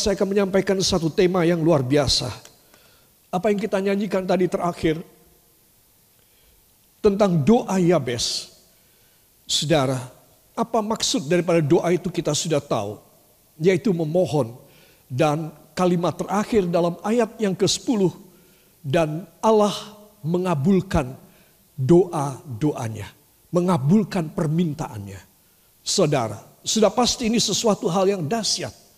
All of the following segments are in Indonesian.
saya akan menyampaikan satu tema yang luar biasa. Apa yang kita nyanyikan tadi terakhir tentang doa Yabes. Saudara, apa maksud daripada doa itu kita sudah tahu, yaitu memohon dan kalimat terakhir dalam ayat yang ke-10 dan Allah mengabulkan doa-doanya, mengabulkan permintaannya. Saudara, sudah pasti ini sesuatu hal yang dahsyat.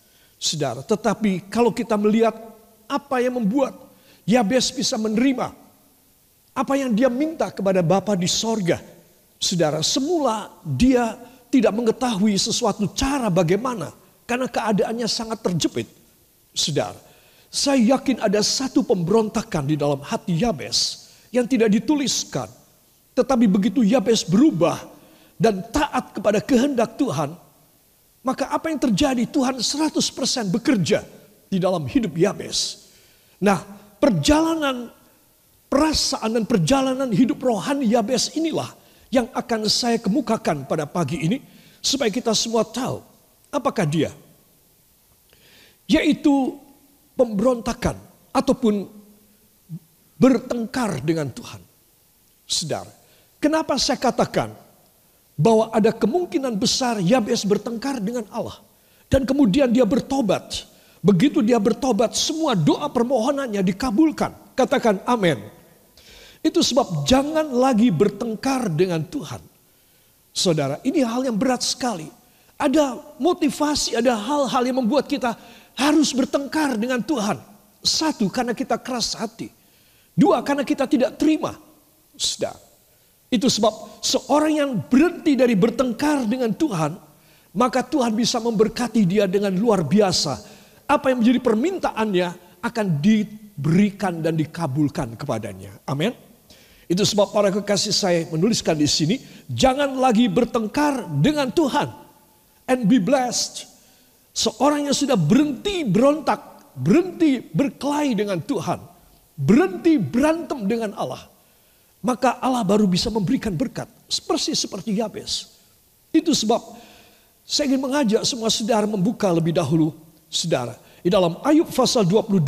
Saudara, tetapi kalau kita melihat apa yang membuat Yabes bisa menerima apa yang dia minta kepada Bapa di sorga. Saudara, semula dia tidak mengetahui sesuatu cara bagaimana karena keadaannya sangat terjepit. Saudara, saya yakin ada satu pemberontakan di dalam hati Yabes yang tidak dituliskan. Tetapi begitu Yabes berubah dan taat kepada kehendak Tuhan, maka apa yang terjadi Tuhan 100% bekerja di dalam hidup Yabes. Nah perjalanan perasaan dan perjalanan hidup rohani Yabes inilah yang akan saya kemukakan pada pagi ini. Supaya kita semua tahu apakah dia. Yaitu pemberontakan ataupun bertengkar dengan Tuhan. Saudara, kenapa saya katakan bahwa ada kemungkinan besar Yabes bertengkar dengan Allah. Dan kemudian dia bertobat. Begitu dia bertobat, semua doa permohonannya dikabulkan. Katakan amin. Itu sebab jangan lagi bertengkar dengan Tuhan. Saudara, ini hal yang berat sekali. Ada motivasi, ada hal-hal yang membuat kita harus bertengkar dengan Tuhan. Satu, karena kita keras hati. Dua, karena kita tidak terima. Sudah, itu sebab seorang yang berhenti dari bertengkar dengan Tuhan, maka Tuhan bisa memberkati dia dengan luar biasa. Apa yang menjadi permintaannya akan diberikan dan dikabulkan kepadanya. Amin. Itu sebab para kekasih saya menuliskan di sini, jangan lagi bertengkar dengan Tuhan. And be blessed. Seorang yang sudah berhenti berontak, berhenti berkelahi dengan Tuhan, berhenti berantem dengan Allah maka Allah baru bisa memberikan berkat. Persis seperti Yabes. Itu sebab saya ingin mengajak semua saudara membuka lebih dahulu saudara. Di dalam Ayub pasal 22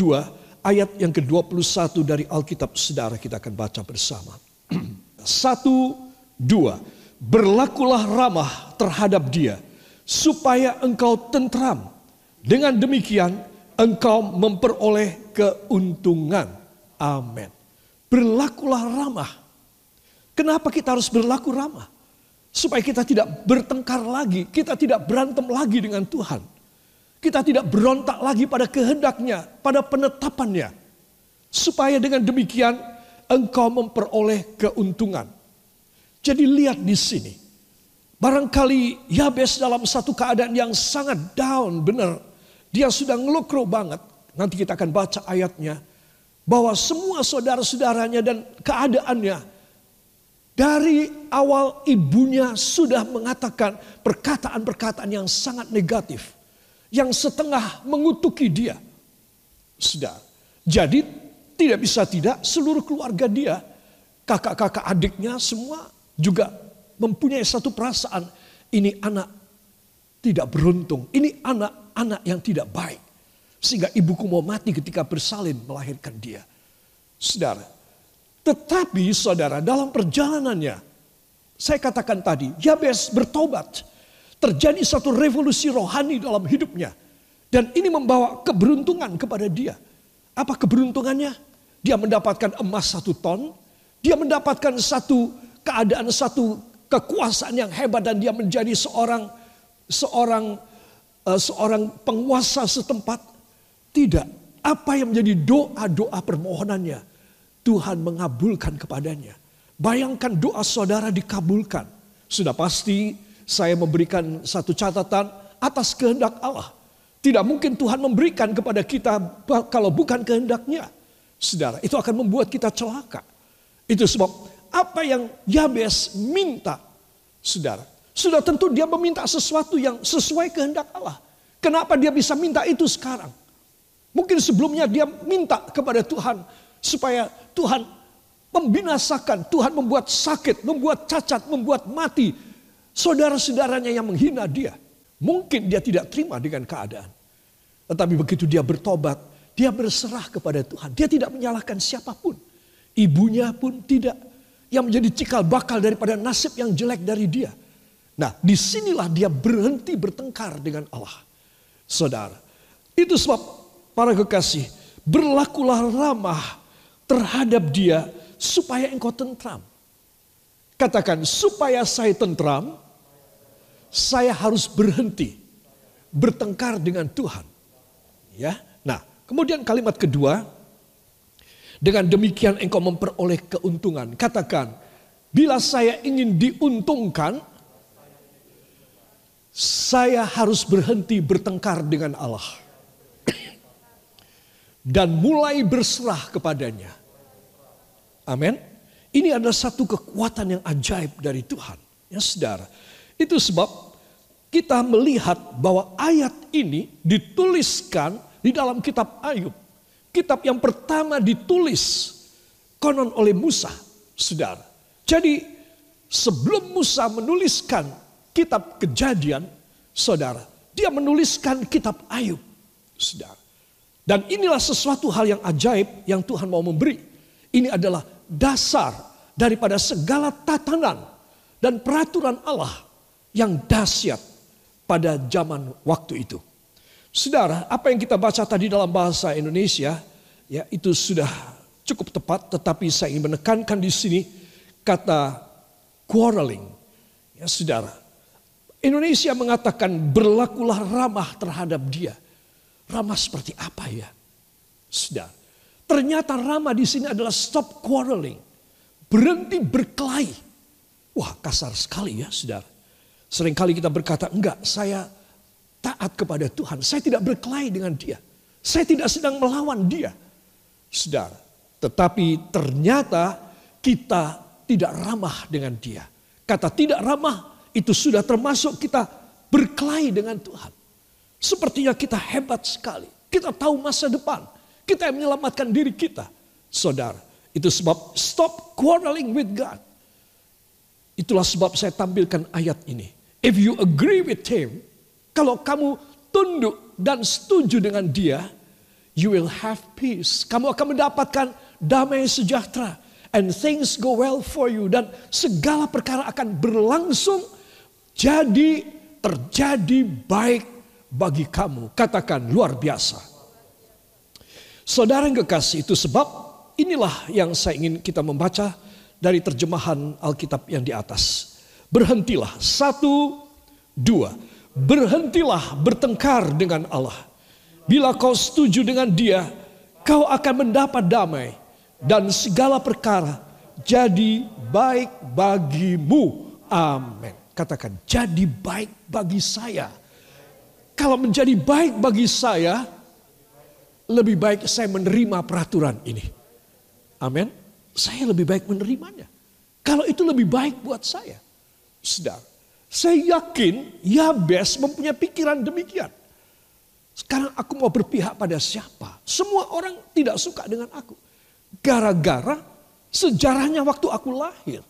ayat yang ke-21 dari Alkitab saudara kita akan baca bersama. Satu, dua. Berlakulah ramah terhadap dia supaya engkau tentram. Dengan demikian engkau memperoleh keuntungan. Amin. Berlakulah ramah Kenapa kita harus berlaku ramah? Supaya kita tidak bertengkar lagi, kita tidak berantem lagi dengan Tuhan. Kita tidak berontak lagi pada kehendaknya, pada penetapannya. Supaya dengan demikian engkau memperoleh keuntungan. Jadi lihat di sini. Barangkali Yabes dalam satu keadaan yang sangat down benar. Dia sudah ngelukro banget. Nanti kita akan baca ayatnya. Bahwa semua saudara-saudaranya dan keadaannya dari awal ibunya sudah mengatakan perkataan-perkataan yang sangat negatif. Yang setengah mengutuki dia. Sudah. Jadi tidak bisa tidak seluruh keluarga dia. Kakak-kakak adiknya semua juga mempunyai satu perasaan. Ini anak tidak beruntung. Ini anak-anak yang tidak baik. Sehingga ibuku mau mati ketika bersalin melahirkan dia. Saudara, tetapi saudara dalam perjalanannya, saya katakan tadi, Yabes bertobat. Terjadi satu revolusi rohani dalam hidupnya. Dan ini membawa keberuntungan kepada dia. Apa keberuntungannya? Dia mendapatkan emas satu ton. Dia mendapatkan satu keadaan, satu kekuasaan yang hebat. Dan dia menjadi seorang seorang uh, seorang penguasa setempat. Tidak. Apa yang menjadi doa-doa permohonannya Tuhan mengabulkan kepadanya. Bayangkan doa saudara dikabulkan. Sudah pasti saya memberikan satu catatan atas kehendak Allah. Tidak mungkin Tuhan memberikan kepada kita kalau bukan kehendaknya. Saudara, itu akan membuat kita celaka. Itu sebab apa yang Yabes minta, saudara, sudah tentu dia meminta sesuatu yang sesuai kehendak Allah. Kenapa dia bisa minta itu sekarang? Mungkin sebelumnya dia minta kepada Tuhan supaya Tuhan membinasakan, Tuhan membuat sakit, membuat cacat, membuat mati saudara-saudaranya yang menghina dia. Mungkin dia tidak terima dengan keadaan. Tetapi begitu dia bertobat, dia berserah kepada Tuhan. Dia tidak menyalahkan siapa pun. Ibunya pun tidak. Yang menjadi cikal bakal daripada nasib yang jelek dari dia. Nah di sinilah dia berhenti bertengkar dengan Allah. Saudara. Itu sebab para kekasih. Berlakulah ramah terhadap dia supaya engkau tentram. Katakan supaya saya tentram, saya harus berhenti bertengkar dengan Tuhan. Ya. Nah, kemudian kalimat kedua, dengan demikian engkau memperoleh keuntungan. Katakan, bila saya ingin diuntungkan, saya harus berhenti bertengkar dengan Allah. Dan mulai berserah kepadanya. Amin. Ini adalah satu kekuatan yang ajaib dari Tuhan. Ya saudara. Itu sebab kita melihat bahwa ayat ini dituliskan di dalam kitab Ayub. Kitab yang pertama ditulis konon oleh Musa, saudara. Jadi sebelum Musa menuliskan kitab kejadian, saudara, dia menuliskan kitab Ayub, saudara. Dan inilah sesuatu hal yang ajaib yang Tuhan mau memberi. Ini adalah dasar daripada segala tatanan dan peraturan Allah yang dahsyat pada zaman waktu itu. Saudara, apa yang kita baca tadi dalam bahasa Indonesia, ya itu sudah cukup tepat, tetapi saya ingin menekankan di sini kata quarreling. Ya, saudara, Indonesia mengatakan berlakulah ramah terhadap dia. Ramah seperti apa ya? Saudara, Ternyata ramah di sini adalah stop quarreling. Berhenti berkelahi. Wah kasar sekali ya saudara. Seringkali kita berkata, enggak saya taat kepada Tuhan. Saya tidak berkelahi dengan dia. Saya tidak sedang melawan dia. Saudara, tetapi ternyata kita tidak ramah dengan dia. Kata tidak ramah itu sudah termasuk kita berkelahi dengan Tuhan. Sepertinya kita hebat sekali. Kita tahu masa depan. Kita yang menyelamatkan diri kita. Saudara, itu sebab stop quarreling with God. Itulah sebab saya tampilkan ayat ini. If you agree with him, kalau kamu tunduk dan setuju dengan dia, you will have peace. Kamu akan mendapatkan damai sejahtera. And things go well for you. Dan segala perkara akan berlangsung jadi terjadi baik bagi kamu. Katakan luar biasa. Saudara yang kekasih itu sebab inilah yang saya ingin kita membaca dari terjemahan Alkitab yang di atas. Berhentilah, satu, dua. Berhentilah bertengkar dengan Allah. Bila kau setuju dengan dia, kau akan mendapat damai. Dan segala perkara jadi baik bagimu. Amin. Katakan, jadi baik bagi saya. Kalau menjadi baik bagi saya, lebih baik saya menerima peraturan ini. Amin. Saya lebih baik menerimanya. Kalau itu lebih baik buat saya. Sedang. Saya yakin Yabes mempunyai pikiran demikian. Sekarang aku mau berpihak pada siapa? Semua orang tidak suka dengan aku. Gara-gara sejarahnya waktu aku lahir.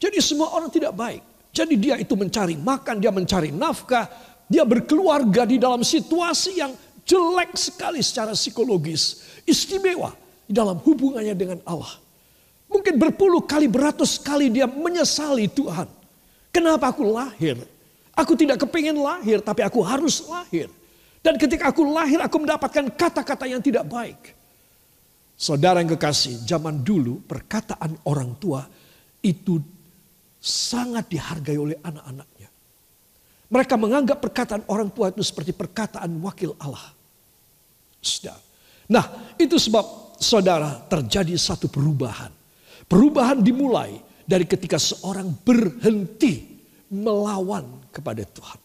Jadi semua orang tidak baik. Jadi dia itu mencari makan, dia mencari nafkah, dia berkeluarga di dalam situasi yang jelek sekali secara psikologis, istimewa di dalam hubungannya dengan Allah. Mungkin berpuluh kali, beratus kali dia menyesali Tuhan. Kenapa aku lahir? Aku tidak kepingin lahir, tapi aku harus lahir. Dan ketika aku lahir, aku mendapatkan kata-kata yang tidak baik. Saudara yang kekasih, zaman dulu perkataan orang tua itu sangat dihargai oleh anak-anaknya. Mereka menganggap perkataan orang tua itu seperti perkataan wakil Allah. Saudara. Nah itu sebab saudara terjadi satu perubahan. Perubahan dimulai dari ketika seorang berhenti melawan kepada Tuhan.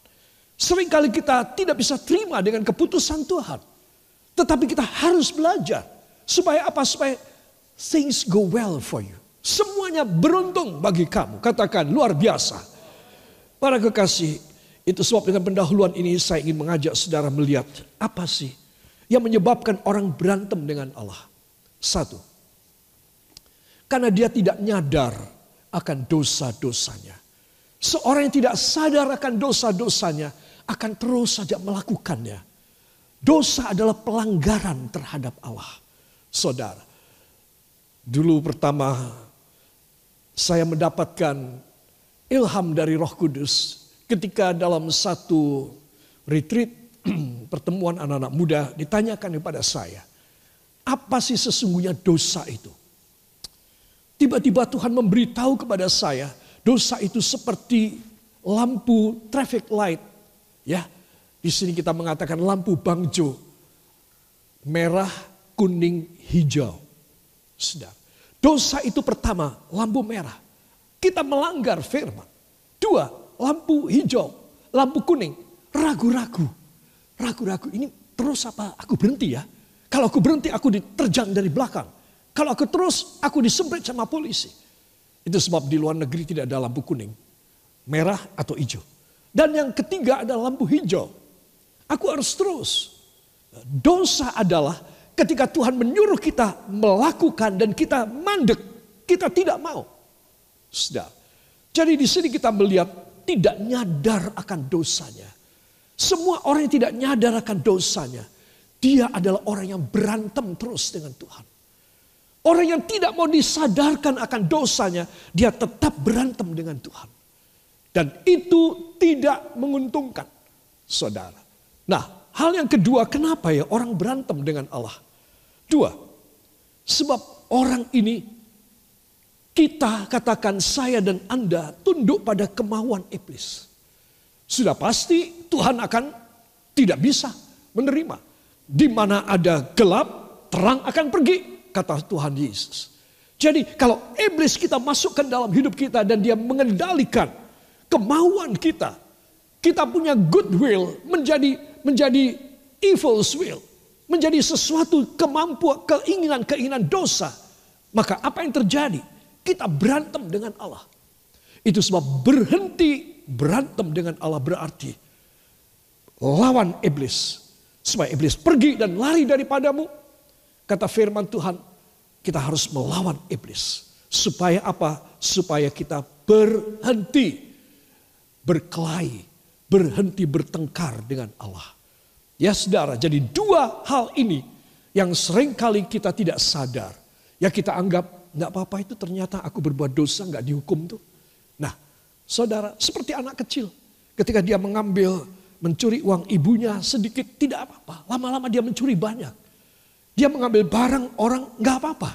Seringkali kita tidak bisa terima dengan keputusan Tuhan. Tetapi kita harus belajar. Supaya apa? Supaya things go well for you. Semuanya beruntung bagi kamu. Katakan luar biasa. Para kekasih, itu sebab dengan pendahuluan ini saya ingin mengajak saudara melihat apa sih yang menyebabkan orang berantem dengan Allah. Satu, karena dia tidak nyadar akan dosa-dosanya. Seorang yang tidak sadar akan dosa-dosanya akan terus saja melakukannya. Dosa adalah pelanggaran terhadap Allah. Saudara, dulu pertama saya mendapatkan ilham dari Roh Kudus ketika dalam satu retreat pertemuan anak-anak muda ditanyakan kepada saya, apa sih sesungguhnya dosa itu? Tiba-tiba Tuhan memberitahu kepada saya, dosa itu seperti lampu traffic light, ya di sini kita mengatakan lampu bangjo. Merah, kuning, hijau. Sedang. Dosa itu pertama, lampu merah. Kita melanggar firman. Dua, lampu hijau, lampu kuning, ragu-ragu. Ragu-ragu ini terus apa? Aku berhenti ya. Kalau aku berhenti aku diterjang dari belakang. Kalau aku terus aku disemprit sama polisi. Itu sebab di luar negeri tidak ada lampu kuning, merah atau hijau. Dan yang ketiga ada lampu hijau. Aku harus terus. Dosa adalah ketika Tuhan menyuruh kita melakukan dan kita mandek, kita tidak mau. Sudah. Jadi di sini kita melihat tidak nyadar akan dosanya. Semua orang yang tidak nyadar akan dosanya, dia adalah orang yang berantem terus dengan Tuhan. Orang yang tidak mau disadarkan akan dosanya, dia tetap berantem dengan Tuhan. Dan itu tidak menguntungkan, saudara. Nah, hal yang kedua, kenapa ya orang berantem dengan Allah? Dua, sebab orang ini kita katakan saya dan Anda tunduk pada kemauan iblis. Sudah pasti Tuhan akan tidak bisa menerima. Di mana ada gelap, terang akan pergi, kata Tuhan Yesus. Jadi kalau iblis kita masukkan dalam hidup kita dan dia mengendalikan kemauan kita, kita punya goodwill menjadi menjadi evil's will. Menjadi sesuatu kemampuan, keinginan-keinginan dosa. Maka apa yang terjadi? Kita berantem dengan Allah. Itu sebab berhenti berantem dengan Allah berarti lawan iblis. Supaya iblis pergi dan lari daripadamu. Kata firman Tuhan, kita harus melawan iblis. Supaya apa? Supaya kita berhenti berkelahi, berhenti bertengkar dengan Allah. Ya saudara, jadi dua hal ini yang sering kali kita tidak sadar. Ya kita anggap nggak apa-apa itu ternyata aku berbuat dosa nggak dihukum tuh. Nah saudara seperti anak kecil ketika dia mengambil mencuri uang ibunya sedikit tidak apa-apa. Lama-lama dia mencuri banyak. Dia mengambil barang orang nggak apa-apa.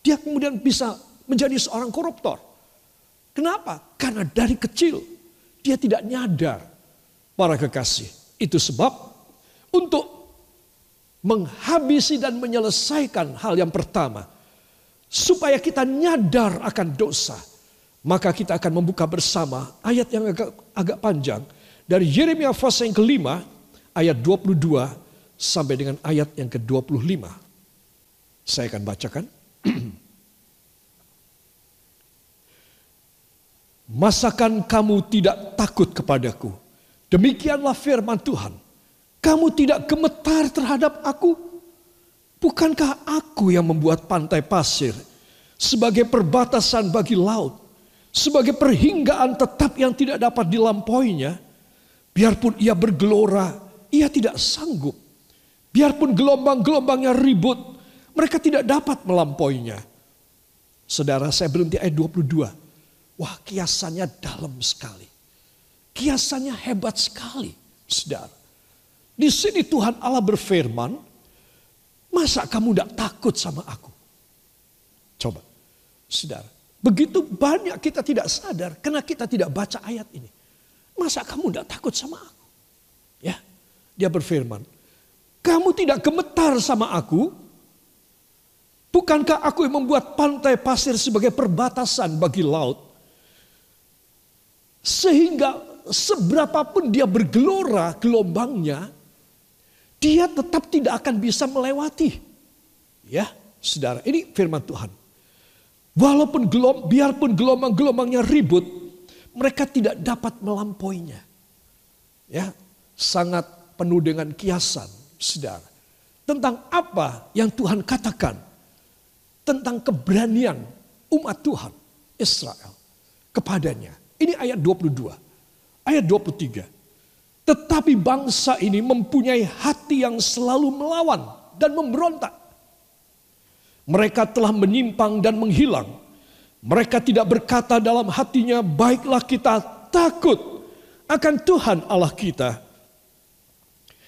Dia kemudian bisa menjadi seorang koruptor. Kenapa? Karena dari kecil dia tidak nyadar para kekasih. Itu sebab untuk menghabisi dan menyelesaikan hal yang pertama. Supaya kita nyadar akan dosa. Maka kita akan membuka bersama ayat yang agak, agak panjang. Dari Yeremia pasal yang kelima ayat 22 sampai dengan ayat yang ke-25. Saya akan bacakan. Masakan kamu tidak takut kepadaku? Demikianlah firman Tuhan. Kamu tidak gemetar terhadap aku? Bukankah aku yang membuat pantai pasir sebagai perbatasan bagi laut, sebagai perhinggaan tetap yang tidak dapat dilampauinya? Biarpun ia bergelora, ia tidak sanggup. Biarpun gelombang-gelombangnya ribut, mereka tidak dapat melampauinya. Saudara, saya berhenti ayat 22. Wah, kiasannya dalam sekali. Kiasannya hebat sekali, saudara. Di sini Tuhan Allah berfirman, masa kamu tidak takut sama aku? Coba, saudara. Begitu banyak kita tidak sadar karena kita tidak baca ayat ini. Masa kamu tidak takut sama aku? Ya, dia berfirman, kamu tidak gemetar sama aku? Bukankah aku yang membuat pantai pasir sebagai perbatasan bagi laut? Sehingga seberapapun dia bergelora gelombangnya, dia tetap tidak akan bisa melewati. Ya, saudara, ini firman Tuhan. Walaupun gelom, biarpun gelombang-gelombangnya ribut, mereka tidak dapat melampauinya. Ya, sangat penuh dengan kiasan, saudara. Tentang apa yang Tuhan katakan tentang keberanian umat Tuhan Israel kepadanya. Ini ayat 22. Ayat 23. Tetapi bangsa ini mempunyai hati yang selalu melawan dan memberontak. Mereka telah menyimpang dan menghilang. Mereka tidak berkata dalam hatinya, "Baiklah, kita takut akan Tuhan Allah kita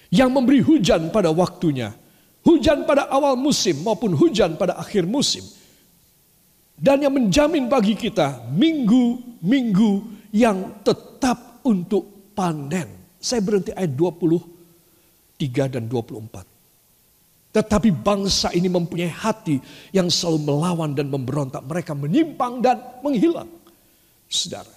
yang memberi hujan pada waktunya, hujan pada awal musim maupun hujan pada akhir musim, dan yang menjamin bagi kita minggu-minggu yang tetap untuk panen." Saya berhenti ayat 23 dan 24. Tetapi bangsa ini mempunyai hati yang selalu melawan dan memberontak. Mereka menyimpang dan menghilang. Saudara,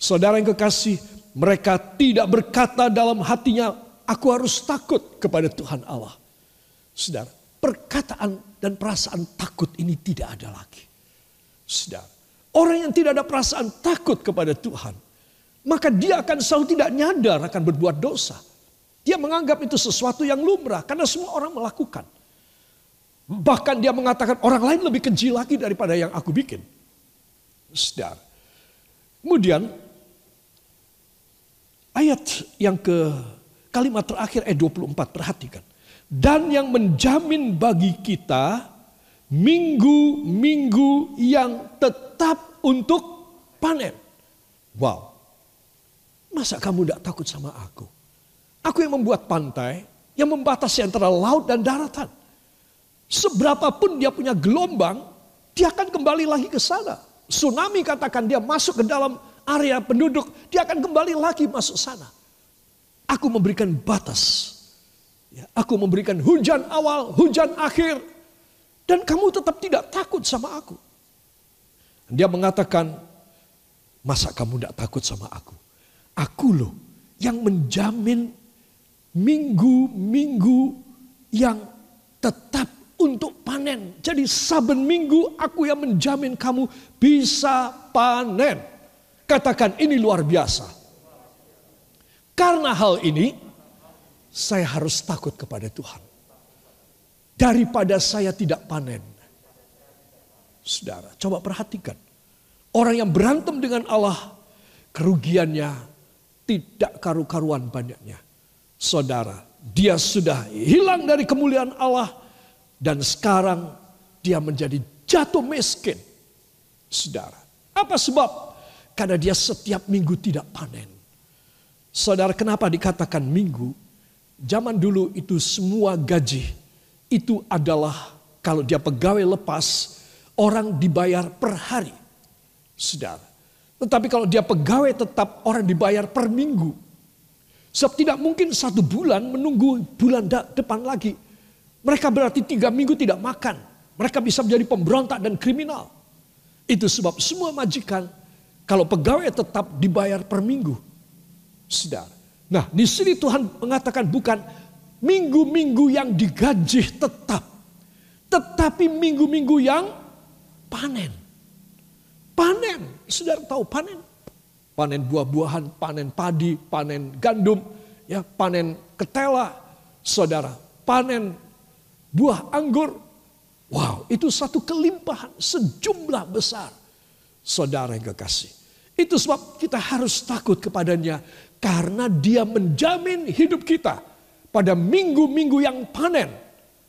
saudara yang kekasih, mereka tidak berkata dalam hatinya, aku harus takut kepada Tuhan Allah. Saudara, perkataan dan perasaan takut ini tidak ada lagi. Saudara, orang yang tidak ada perasaan takut kepada Tuhan, maka dia akan selalu tidak nyadar akan berbuat dosa. Dia menganggap itu sesuatu yang lumrah karena semua orang melakukan. Bahkan dia mengatakan orang lain lebih keji lagi daripada yang aku bikin. Sedar. Kemudian ayat yang ke kalimat terakhir ayat 24 perhatikan. Dan yang menjamin bagi kita minggu-minggu yang tetap untuk panen. Wow. Masa kamu tidak takut sama aku? Aku yang membuat pantai, yang membatasi antara laut dan daratan. Seberapapun dia punya gelombang, dia akan kembali lagi ke sana. Tsunami katakan dia masuk ke dalam area penduduk, dia akan kembali lagi masuk sana. Aku memberikan batas. Ya, aku memberikan hujan awal, hujan akhir. Dan kamu tetap tidak takut sama aku. Dia mengatakan, masa kamu tidak takut sama aku? Aku loh yang menjamin minggu-minggu yang tetap untuk panen. Jadi saben minggu aku yang menjamin kamu bisa panen. Katakan ini luar biasa. Karena hal ini saya harus takut kepada Tuhan. Daripada saya tidak panen. Saudara, coba perhatikan. Orang yang berantem dengan Allah, kerugiannya tidak karu-karuan banyaknya. Saudara, dia sudah hilang dari kemuliaan Allah dan sekarang dia menjadi jatuh miskin. Saudara, apa sebab? Karena dia setiap minggu tidak panen. Saudara, kenapa dikatakan minggu? Zaman dulu itu semua gaji itu adalah kalau dia pegawai lepas, orang dibayar per hari. Saudara, tetapi kalau dia pegawai tetap orang dibayar per minggu. Sebab tidak mungkin satu bulan menunggu bulan depan lagi. Mereka berarti tiga minggu tidak makan. Mereka bisa menjadi pemberontak dan kriminal. Itu sebab semua majikan kalau pegawai tetap dibayar per minggu. Saudara. Nah di sini Tuhan mengatakan bukan minggu-minggu yang digaji tetap. Tetapi minggu-minggu yang panen. Panen, saudara tahu panen? Panen buah-buahan, panen padi, panen gandum, ya panen ketela, saudara. Panen buah anggur. Wow, itu satu kelimpahan sejumlah besar. Saudara yang kekasih. Itu sebab kita harus takut kepadanya karena dia menjamin hidup kita pada minggu-minggu yang panen.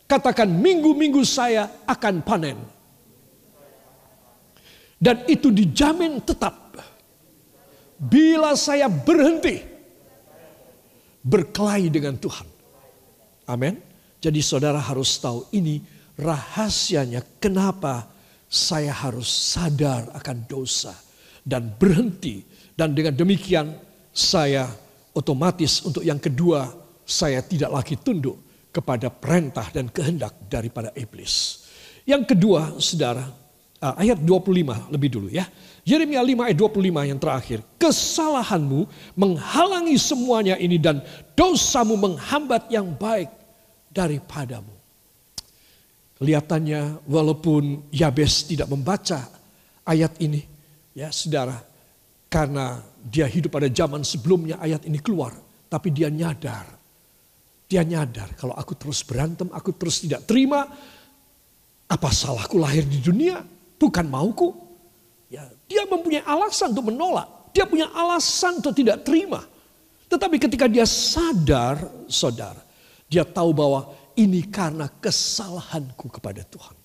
Katakan minggu-minggu saya akan panen. Dan itu dijamin tetap. Bila saya berhenti berkelahi dengan Tuhan. Amin. Jadi saudara harus tahu ini rahasianya kenapa saya harus sadar akan dosa dan berhenti. Dan dengan demikian saya otomatis untuk yang kedua saya tidak lagi tunduk kepada perintah dan kehendak daripada iblis. Yang kedua, saudara, ayat 25 lebih dulu ya. Yeremia 5 ayat 25 yang terakhir. Kesalahanmu menghalangi semuanya ini dan dosamu menghambat yang baik daripadamu. Kelihatannya walaupun Yabes tidak membaca ayat ini ya saudara. Karena dia hidup pada zaman sebelumnya ayat ini keluar. Tapi dia nyadar. Dia nyadar kalau aku terus berantem, aku terus tidak terima. Apa salahku lahir di dunia? Bukan mauku. Ya, dia mempunyai alasan untuk menolak. Dia punya alasan untuk tidak terima. Tetapi ketika dia sadar, saudara, dia tahu bahwa ini karena kesalahanku kepada Tuhan.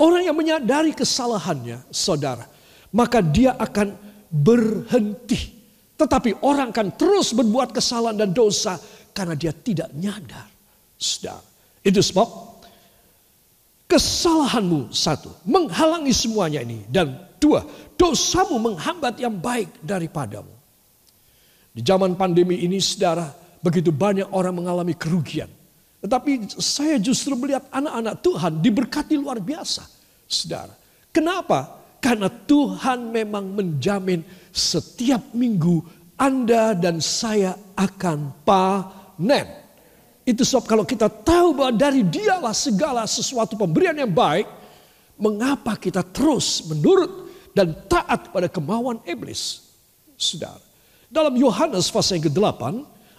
Orang yang menyadari kesalahannya, saudara, maka dia akan berhenti. Tetapi orang akan terus berbuat kesalahan dan dosa karena dia tidak nyadar. Saudara, itu sebab kesalahanmu satu menghalangi semuanya ini dan dua dosamu menghambat yang baik daripadamu. Di zaman pandemi ini saudara begitu banyak orang mengalami kerugian. Tetapi saya justru melihat anak-anak Tuhan diberkati luar biasa. Saudara. Kenapa? Karena Tuhan memang menjamin setiap minggu Anda dan saya akan panen. Itu sebab kalau kita tahu bahwa dari dialah segala sesuatu pemberian yang baik. Mengapa kita terus menurut dan taat pada kemauan iblis? Saudara. Dalam Yohanes pasal yang ke-8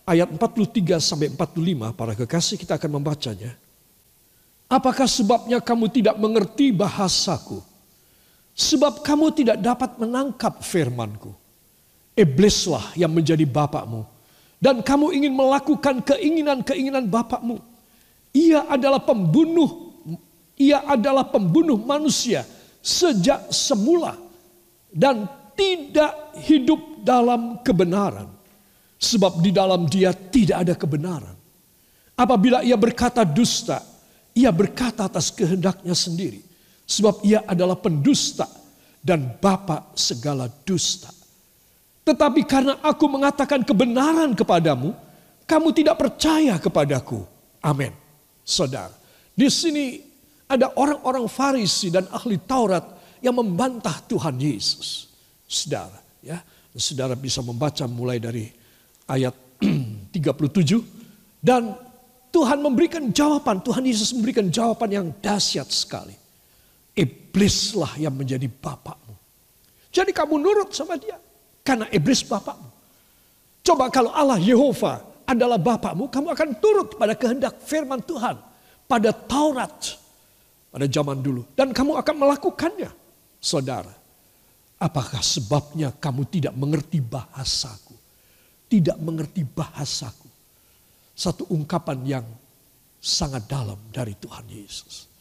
ayat 43 sampai 45 para kekasih kita akan membacanya. Apakah sebabnya kamu tidak mengerti bahasaku? Sebab kamu tidak dapat menangkap firmanku. Iblislah yang menjadi bapakmu. Dan kamu ingin melakukan keinginan-keinginan bapakmu. Ia adalah pembunuh. Ia adalah pembunuh manusia sejak semula. Dan tidak hidup dalam kebenaran Sebab di dalam dia tidak ada kebenaran. Apabila ia berkata dusta, ia berkata atas kehendaknya sendiri. Sebab ia adalah pendusta dan bapa segala dusta. Tetapi karena aku mengatakan kebenaran kepadamu, kamu tidak percaya kepadaku. Amin. Saudara, di sini ada orang-orang Farisi dan ahli Taurat yang membantah Tuhan Yesus. Saudara, ya. Saudara bisa membaca mulai dari ayat 37 dan Tuhan memberikan jawaban, Tuhan Yesus memberikan jawaban yang dahsyat sekali. Iblislah yang menjadi bapakmu. Jadi kamu nurut sama dia karena iblis bapakmu. Coba kalau Allah Yehova adalah bapakmu, kamu akan turut pada kehendak firman Tuhan pada Taurat pada zaman dulu dan kamu akan melakukannya. Saudara, apakah sebabnya kamu tidak mengerti bahasaku? tidak mengerti bahasaku. Satu ungkapan yang sangat dalam dari Tuhan Yesus.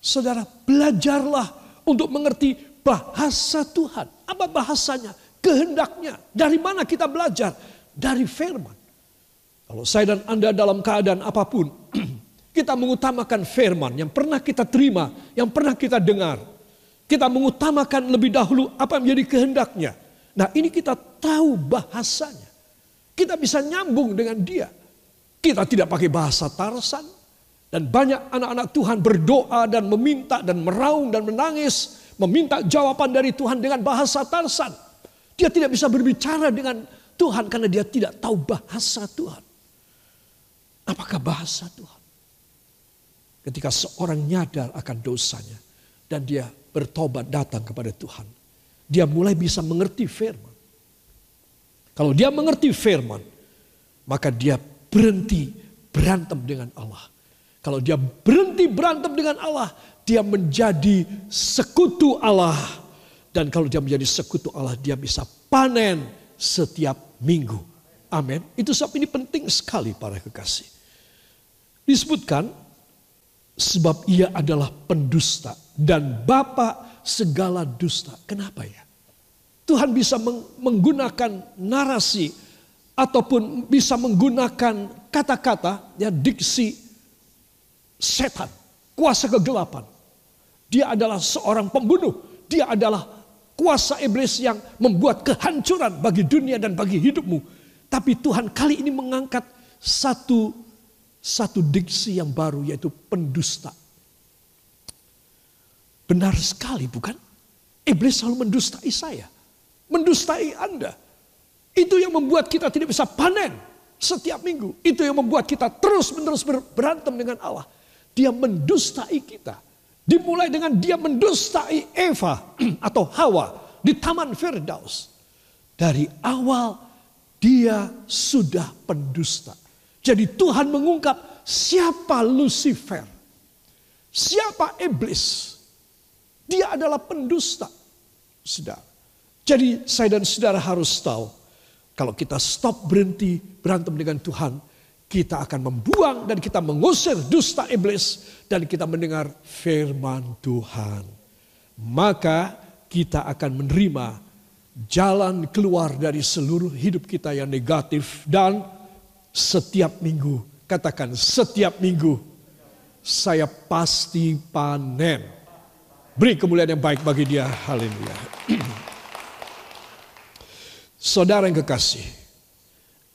Saudara, belajarlah untuk mengerti bahasa Tuhan. Apa bahasanya? Kehendaknya. Dari mana kita belajar? Dari firman. Kalau saya dan Anda dalam keadaan apa pun, kita mengutamakan firman yang pernah kita terima, yang pernah kita dengar. Kita mengutamakan lebih dahulu apa yang menjadi kehendaknya. Nah ini kita tahu bahasanya. Kita bisa nyambung dengan dia. Kita tidak pakai bahasa Tarsan. Dan banyak anak-anak Tuhan berdoa dan meminta dan meraung dan menangis. Meminta jawaban dari Tuhan dengan bahasa Tarsan. Dia tidak bisa berbicara dengan Tuhan karena dia tidak tahu bahasa Tuhan. Apakah bahasa Tuhan? Ketika seorang nyadar akan dosanya dan dia bertobat datang kepada Tuhan. Dia mulai bisa mengerti firman. Kalau dia mengerti firman, maka dia berhenti berantem dengan Allah. Kalau dia berhenti berantem dengan Allah, dia menjadi sekutu Allah. Dan kalau dia menjadi sekutu Allah, dia bisa panen setiap minggu. Amin. Itu sebab ini penting sekali para kekasih. Disebutkan sebab ia adalah pendusta dan bapak segala dusta. Kenapa ya? Tuhan bisa menggunakan narasi ataupun bisa menggunakan kata-kata ya diksi setan, kuasa kegelapan. Dia adalah seorang pembunuh, dia adalah kuasa iblis yang membuat kehancuran bagi dunia dan bagi hidupmu. Tapi Tuhan kali ini mengangkat satu satu diksi yang baru yaitu pendusta. Benar sekali bukan? Iblis selalu mendustai saya mendustai Anda. Itu yang membuat kita tidak bisa panen setiap minggu. Itu yang membuat kita terus-menerus berantem dengan Allah. Dia mendustai kita. Dimulai dengan dia mendustai Eva atau Hawa di Taman Firdaus. Dari awal dia sudah pendusta. Jadi Tuhan mengungkap siapa Lucifer. Siapa iblis. Dia adalah pendusta. Sudah. Jadi saya dan saudara harus tahu Kalau kita stop berhenti berantem dengan Tuhan, kita akan membuang dan kita mengusir dusta iblis dan kita mendengar firman Tuhan. Maka kita akan menerima jalan keluar dari seluruh hidup kita yang negatif dan setiap minggu, katakan setiap minggu saya pasti panen. Beri kemuliaan yang baik bagi dia. Haleluya. Saudara yang kekasih,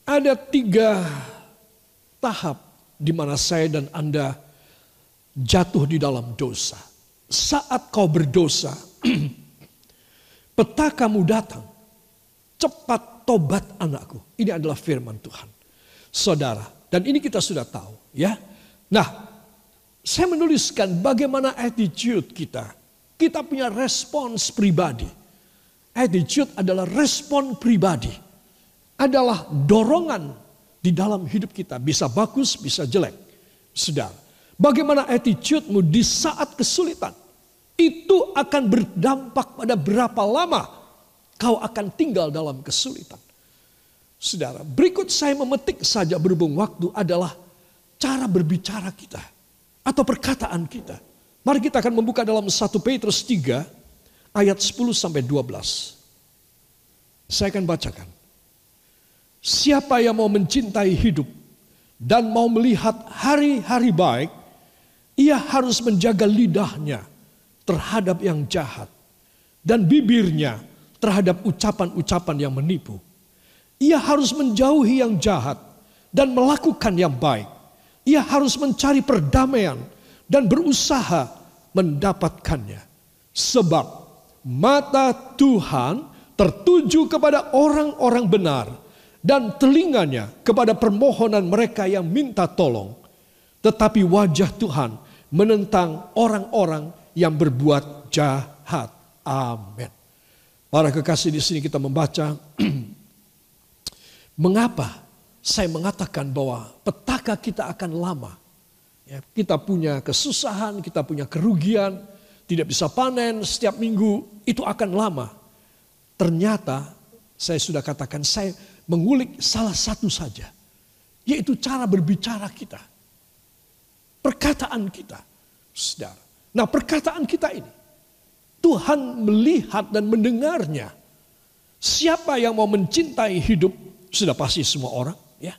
ada tiga tahap di mana saya dan Anda jatuh di dalam dosa. Saat kau berdosa, petakamu datang. Cepat tobat anakku. Ini adalah firman Tuhan. Saudara, dan ini kita sudah tahu ya. Nah, saya menuliskan bagaimana attitude kita. Kita punya respons pribadi Attitude adalah respon pribadi. Adalah dorongan di dalam hidup kita. Bisa bagus, bisa jelek. Saudara, bagaimana attitude-mu di saat kesulitan? Itu akan berdampak pada berapa lama kau akan tinggal dalam kesulitan. Saudara, berikut saya memetik saja berhubung waktu adalah cara berbicara kita. Atau perkataan kita. Mari kita akan membuka dalam 1 Petrus 3 ayat 10 sampai 12. Saya akan bacakan. Siapa yang mau mencintai hidup dan mau melihat hari-hari baik, ia harus menjaga lidahnya terhadap yang jahat dan bibirnya terhadap ucapan-ucapan yang menipu. Ia harus menjauhi yang jahat dan melakukan yang baik. Ia harus mencari perdamaian dan berusaha mendapatkannya. Sebab mata Tuhan tertuju kepada orang-orang benar dan telinganya kepada permohonan mereka yang minta tolong. Tetapi wajah Tuhan menentang orang-orang yang berbuat jahat. Amin. Para kekasih di sini kita membaca mengapa saya mengatakan bahwa petaka kita akan lama. Ya, kita punya kesusahan, kita punya kerugian, tidak bisa panen setiap minggu, itu akan lama. Ternyata saya sudah katakan saya mengulik salah satu saja. Yaitu cara berbicara kita. Perkataan kita. Saudara. Nah perkataan kita ini. Tuhan melihat dan mendengarnya. Siapa yang mau mencintai hidup. Sudah pasti semua orang. ya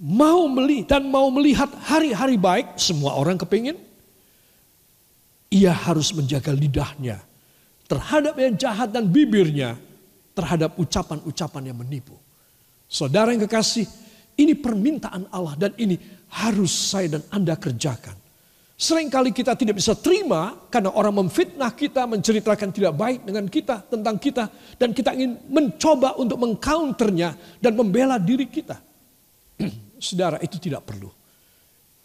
Mau melihat dan mau melihat hari-hari baik. Semua orang kepingin ia harus menjaga lidahnya terhadap yang jahat dan bibirnya terhadap ucapan-ucapan yang menipu. Saudara yang kekasih, ini permintaan Allah dan ini harus saya dan Anda kerjakan. Seringkali kita tidak bisa terima karena orang memfitnah kita, menceritakan tidak baik dengan kita, tentang kita. Dan kita ingin mencoba untuk mengcounternya dan membela diri kita. Saudara itu tidak perlu.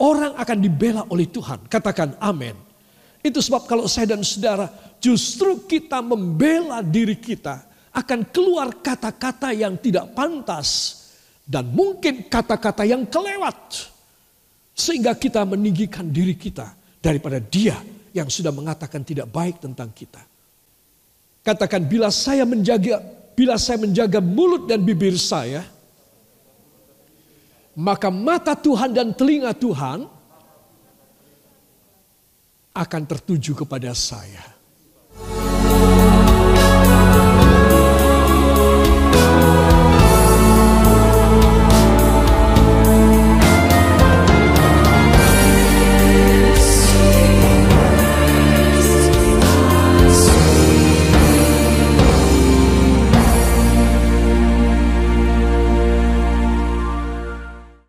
Orang akan dibela oleh Tuhan. Katakan amin. Itu sebab kalau saya dan saudara justru kita membela diri kita akan keluar kata-kata yang tidak pantas dan mungkin kata-kata yang kelewat sehingga kita meninggikan diri kita daripada dia yang sudah mengatakan tidak baik tentang kita. Katakan bila saya menjaga bila saya menjaga mulut dan bibir saya maka mata Tuhan dan telinga Tuhan akan tertuju kepada saya.